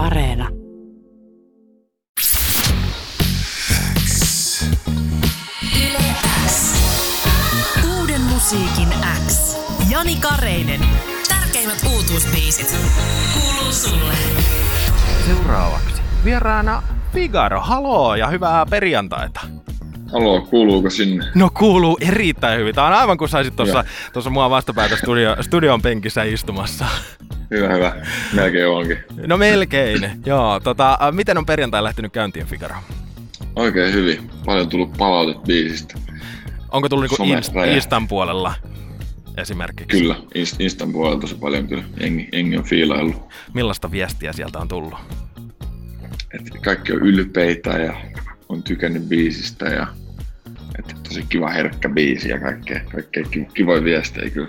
Areena. Uuden musiikin X. Jani Kareinen. Tärkeimmät uutuusbiisit. Kuuluu sulle. Seuraavaksi vieraana Figaro, haloo ja hyvää perjantaita. Haloo, kuuluuko sinne? No kuuluu erittäin hyvin. Tämä on aivan kuin saisit tuossa, tuossa mua vastapäätä studio, studion penkissä istumassa. Hyvä, hyvä. Melkein onkin. No melkein, joo. Tota, miten on perjantai lähtenyt käyntiin Figaro? Oikein hyvin. Paljon tullut palautet biisistä. Onko tullut niinku Inst-. Instan puolella esimerkiksi? Kyllä, Inst- Instan puolella tosi paljon kyllä. Jengi, jengi on fiilaillut. Millaista viestiä sieltä on tullut? Et kaikki on ylpeitä ja on tykännyt biisistä ja tosi kiva herkkä biisi ja kaikkea, kaikkea ki- kivoja viestejä kyllä.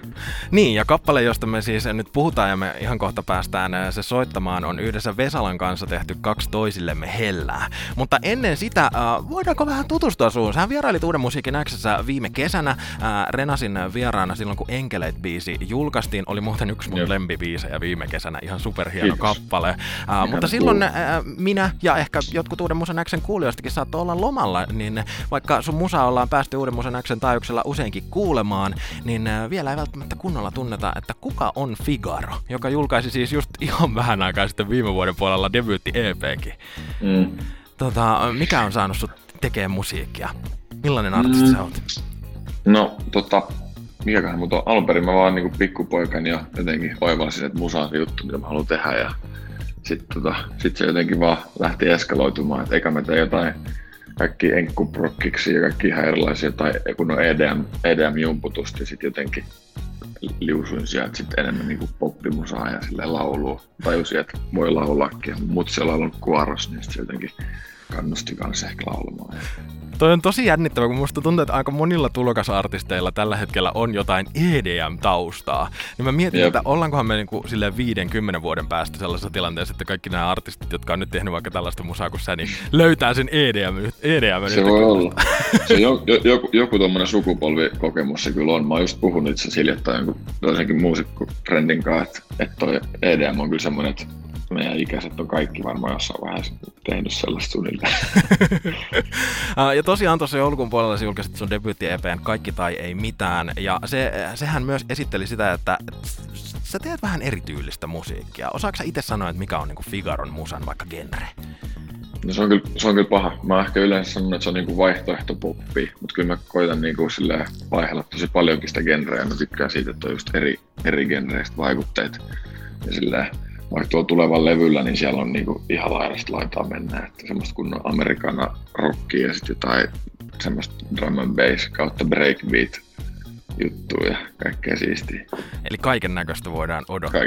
Niin, ja kappale, josta me siis nyt puhutaan ja me ihan kohta päästään se soittamaan, on yhdessä Vesalan kanssa tehty kaksi toisillemme hellää. Mutta ennen sitä, äh, voidaanko vähän tutustua suun? Sähän vierailit Uuden musiikin Xssä viime kesänä äh, Renasin vieraana silloin, kun Enkeleit-biisi julkaistiin. Oli muuten yksi mun Jep. lempibiisejä viime kesänä, ihan superhieno Kiitos. kappale. Äh, mutta silloin äh, minä ja ehkä jotkut Uuden musan Xn kuulijoistakin saattoi olla lomalla, niin vaikka sun musa ollaan päästy Uuden musan Xn taajuuksella useinkin kuulemaan, niin äh, vielä ei välttämättä kunnolla tunneta, että kuka on Figaro, joka julkaisi siis just ihan vähän aikaa sitten viime vuoden puolella debyytti EPkin. Mm. Tota, mikä on saanut sut tekee musiikkia? Millainen artisti Mm. sä oot? No tota, mikäköhän mut on? Alun perin mä vaan niinku pikkupoikani ja jotenkin oivalsin, että musa on se juttu, mitä mä haluan tehdä ja sit, tota, sit se jotenkin vaan lähti eskaloitumaan, että eikä mä tee jotain kaikki enkkuprokkiksi ja kaikki ihan erilaisia tai kun on EDM, EDM-jumputusta ja sit jotenkin liusuin sieltä sit enemmän niinku poppimusaa ja sille laulua. Tajusin, että voi laulaakin. Mut siellä on kuoros, niin sit se jotenkin kannusti kanssa ehkä laulamaan. Toi on tosi jännittävä, kun musta tuntuu, että aika monilla tulokasartisteilla tällä hetkellä on jotain EDM-taustaa. Niin mä mietin, Jep. että ollaankohan me niinku silleen 50 vuoden päästä sellaisessa tilanteessa, että kaikki nämä artistit, jotka on nyt tehnyt vaikka tällaista musaa kuin sä, niin löytää sen EDM, EDM Se voi olla. Se jo, jo, joku, joku tuommoinen sukupolvikokemus se kyllä on. Mä oon just puhunut itse asiassa hiljattain jonkun toisenkin muusikkotrendin kanssa, että, että toi EDM on kyllä semmoinen, että meidän ikäiset on kaikki varmaan jossain vaiheessa tehnyt sellaista suunnilleen. Ja tosiaan tuossa joulukuun puolella sä julkaisit sun debyytti EPn Kaikki tai ei mitään. Ja se, sehän myös esitteli sitä, että sä teet vähän erityylistä musiikkia. Osaatko sä itse sanoa, että mikä on niinku Figaron musan vaikka genre? No se on, kyllä, se on kyllä paha. Mä ehkä yleensä sanonut, että se on niinku vaihtoehto poppi, mutta kyllä mä koitan niinku vaihella tosi paljonkin sitä genreä. Mä tykkään siitä, että on just eri, eri genreistä vaikutteet. Ja silleen, vaikka tuolla tulevan levyllä, niin siellä on niinku ihan laidasta laitaa mennä. Että semmoista kunnon amerikana rockia ja sitten jotain semmoista drum and bass kautta breakbeat juttuja ja kaikkea siistiä. Eli kaiken näköistä voidaan odottaa.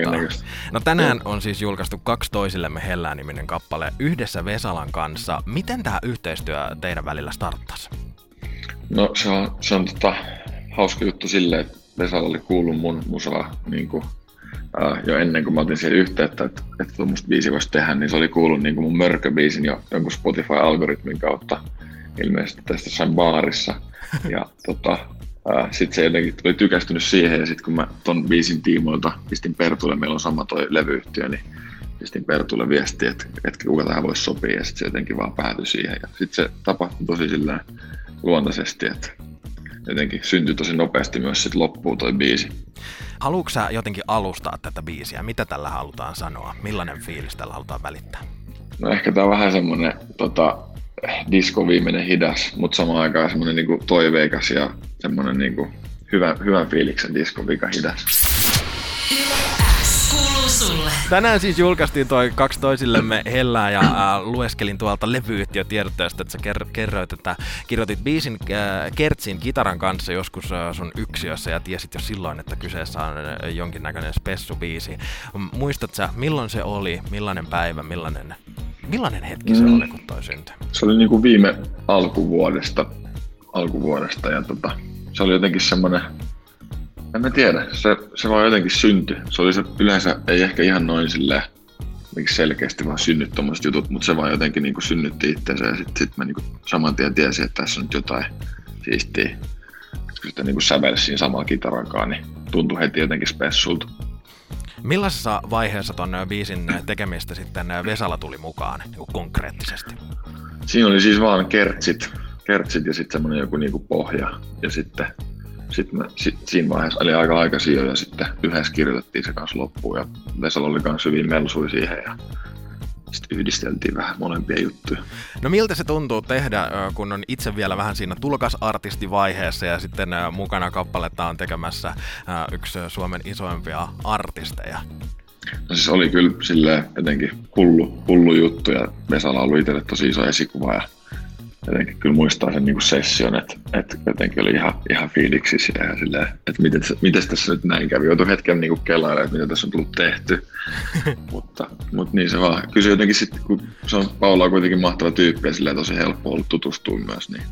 No tänään on siis julkaistu kaksi toisillemme hellää niminen kappale yhdessä Vesalan kanssa. Miten tämä yhteistyö teidän välillä starttasi? No se on, se on tota, hauska juttu silleen, että Vesalla oli kuullut mun musaa niin kuin, jo ennen kuin mä otin siihen yhteyttä, että, että tuommoista biisi voisi tehdä, niin se oli kuullut niin kuin mun mörköbiisin jo jonkun Spotify-algoritmin kautta ilmeisesti tästä jossain baarissa. Ja tota, sitten se jotenkin oli tykästynyt siihen ja sitten kun mä ton biisin tiimoilta pistin Pertulle, meillä on sama toi levyyhtiö, niin pistin Pertulle viestiä, että, että kuka tähän voisi sopia ja sitten se jotenkin vaan päätyi siihen. Ja sitten se tapahtui tosi sillä luontaisesti, että jotenkin syntyi tosi nopeasti myös sitten loppuun toi biisi. Haluatko sä jotenkin alustaa tätä biisiä? Mitä tällä halutaan sanoa? Millainen fiilis tällä halutaan välittää? No ehkä tää on vähän semmonen tota, disco viimeinen hidas, mutta samaan aikaan semmonen niinku toiveikas ja semmonen niinku hyvä, hyvän fiiliksen disco vika hidas. Sulle. Tänään siis julkaistiin toi kaksi toisillemme hellää ja äh, lueskelin tuolta levyyhtiötiedotteesta, että sä ker- kerroit, että kirjoitit biisin äh, Kertsin kitaran kanssa joskus äh, sun yksiössä ja tiesit jo silloin, että kyseessä on äh, jonkinnäköinen spessubiisi. Muistat sä, milloin se oli, millainen päivä, millainen, millainen hetki se Mm. oli, kun toi syntyi? Se oli niinku viime alkuvuodesta, alkuvuodesta ja tota, se oli jotenkin semmonen, en mä tiedä, se, se vaan jotenkin syntyi. Se oli se yleensä, ei ehkä ihan noin silleen, miksi selkeästi vaan synnyt tommoset jutut, mutta se vaan jotenkin niinku synnytti itseensä ja sitten sit mä niinku saman tien tiesin, että tässä on nyt jotain siistiä. Kun sitä niinku sävelsi siinä samalla kitarankaan, niin tuntui heti jotenkin spessulta. Millaisessa vaiheessa ton biisin tekemistä sitten Vesala tuli mukaan niin konkreettisesti? Siinä oli siis vaan kertsit, kertsit ja sitten semmoinen joku niinku pohja. Ja sitten sit mä, sit, siinä vaiheessa oli aika aikaisin jo ja sitten yhdessä kirjoitettiin se kanssa loppuun ja Vesala oli kanssa hyvin melsui siihen ja sitten yhdisteltiin vähän molempia juttuja. No miltä se tuntuu tehdä, kun on itse vielä vähän siinä tulokasartistivaiheessa ja sitten mukana kappaletta on tekemässä yksi Suomen isoimpia artisteja? No siis oli kyllä silleen jotenkin hullu, hullu juttu ja Vesala ollut itselle tosi iso esikuva ja jotenkin kyllä muistaa sen niin kuin session, että, että jotenkin oli ihan, ihan fiiliksissä ja silleen, että miten, miten tässä nyt näin kävi. Joutui hetken niin kelailemaan, että mitä tässä on tullut tehty. mutta, mutta niin se vaan. Kyllä se jotenkin sitten, kun se on Paula on kuitenkin mahtava tyyppi ja silleen tosi helppo ollut tutustua myös, niin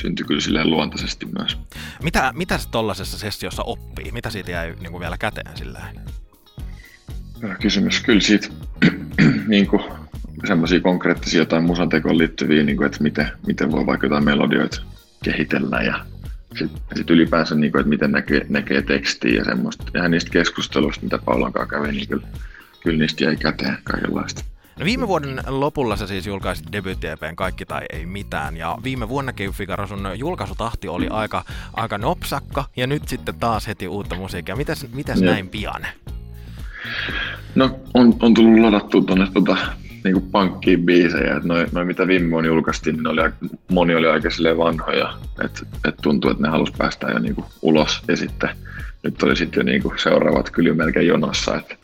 syntyi kyllä silleen luontaisesti myös. Mitä, mitä se tollaisessa sessiossa oppii? Mitä siitä jäi niin kuin vielä käteen? Hyvä kysymys. Kyllä siitä niin kuin, semmoisia konkreettisia tai musantekoon liittyviä, niin kuin, että miten, miten voi vaikka jotain melodioita kehitellä ja sitten sit ylipäänsä, niin kuin, että miten näkee, näkee tekstiä ja semmoista. Ja niistä keskusteluista, mitä Paulan kanssa kävi, niin kyllä, kyllä niistä jäi käteen kaikenlaista. No viime vuoden lopulla sä siis julkaisit debyytti Kaikki tai ei mitään, ja viime vuonnakin Figaro sun julkaisutahti oli aika, aika nopsakka, ja nyt sitten taas heti uutta musiikkia. Mitäs, mitäs näin pian? No on, on tullut ladattua tuonne tota, niinku pankkiin biisejä. Et noin, noi, mitä viime vuonna julkaistiin, niin oli, moni oli aika vanhoja. Että et tuntuu, että ne halusi päästä jo niinku ulos. Ja sitten nyt oli sitten jo niinku seuraavat kyllä melkein jonossa. Että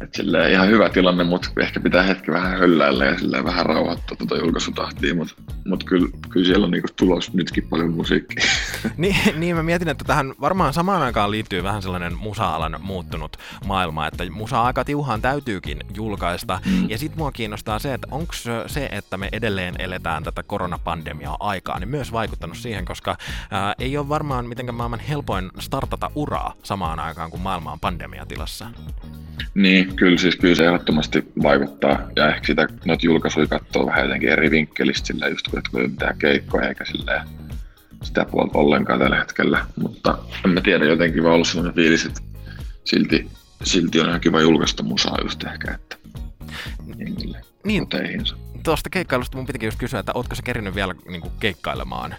et silleen ihan hyvä tilanne, mutta ehkä pitää hetki vähän hölläillä ja silleen vähän rauhoittaa tuota julkaisutahtia, mutta mut kyllä, kyllä siellä on niinku tulos nytkin paljon musiikkia. niin, niin, mä mietin, että tähän varmaan samaan aikaan liittyy vähän sellainen musa-alan muuttunut maailma, että musa aika tiuhaan täytyykin julkaista. Mm. Ja sit mua kiinnostaa se, että onko se, että me edelleen eletään tätä koronapandemiaa aikaa, niin myös vaikuttanut siihen, koska ää, ei ole varmaan mitenkään maailman helpoin startata uraa samaan aikaan, kun maailma on pandemiatilassa. Niin, kyllä siis kyllä se ehdottomasti vaikuttaa. Ja ehkä sitä noita julkaisuja katsoo vähän jotenkin eri vinkkelistä sillä just kun ei mitään keikkoja eikä silleen sitä puolta ollenkaan tällä hetkellä. Mutta en mä tiedä, jotenkin vaan ollut sellainen fiilis, että silti, silti on ihan kiva julkaista musaa just ehkä, että jengille niin, tuosta keikkailusta mun pitikin just kysyä, että ootko sä kerinyt vielä niin kuin, keikkailemaan?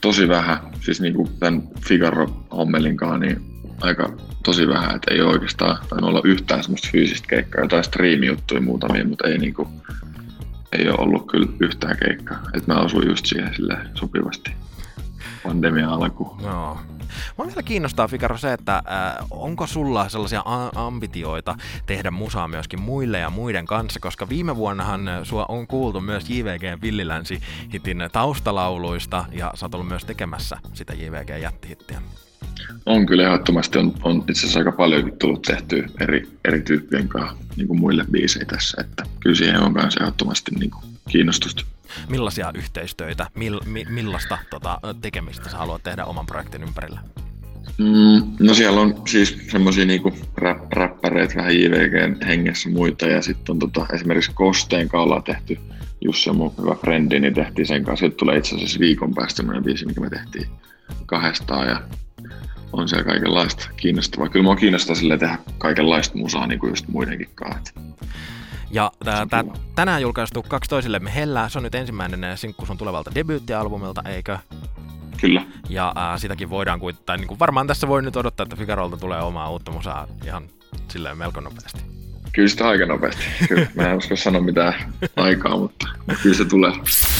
Tosi vähän. Siis niin kuin tämän Figaro-hommelinkaan, niin aika tosi vähän, että ei oikeastaan tainnut olla yhtään semmoista fyysistä keikkaa, jotain striimijuttuja muutamia, mutta ei, niinku, ei ole ollut kyllä yhtään keikkaa. että mä osuin just siihen sopivasti pandemia alku. No. Mua vielä kiinnostaa, Fikaro, se, että äh, onko sulla sellaisia a- ambitioita tehdä musaa myöskin muille ja muiden kanssa, koska viime vuonnahan sua on kuultu myös JVG Villilänsi hitin taustalauluista ja sä oot ollut myös tekemässä sitä JVG jättihittiä. On kyllä ehdottomasti, on, on itse asiassa aika paljon tullut tehty eri, eri tyyppien kanssa niin kuin muille biisejä tässä, että kyllä siihen on myös ehdottomasti niin kuin kiinnostusta. Millaisia yhteistöitä, mil, mi, millaista tota, tekemistä sä haluat tehdä oman projektin ympärillä? Mm, no siellä on siis semmoisia niinku rap, räppäreitä vähän JVG hengessä muita ja sitten on tota, esimerkiksi Kosteen kanssa ollaan tehty Jussi on mun hyvä frendi, niin tehtiin sen kanssa. Nyt tulee itse asiassa viikon päästä semmoinen biisi, mikä me tehtiin kahdestaan ja on siellä kaikenlaista kiinnostavaa. Kyllä mua kiinnostaa sille tehdä kaikenlaista musaa niin kuin just muidenkin kanssa. Ja tää, tää, tänään julkaistu Kaksi toisillemme hellää, se on nyt ensimmäinen sinkku sun tulevalta debyyttialbumilta, eikö? Kyllä. Ja ää, sitäkin voidaan, kuin, tai niin kuin varmaan tässä voi nyt odottaa, että Figarolta tulee omaa uutta musaa ihan silleen melko nopeasti. Kyllä sitä aika nopeasti. Kyllä. Mä en usko sanoa mitään aikaa, mutta kyllä se tulee.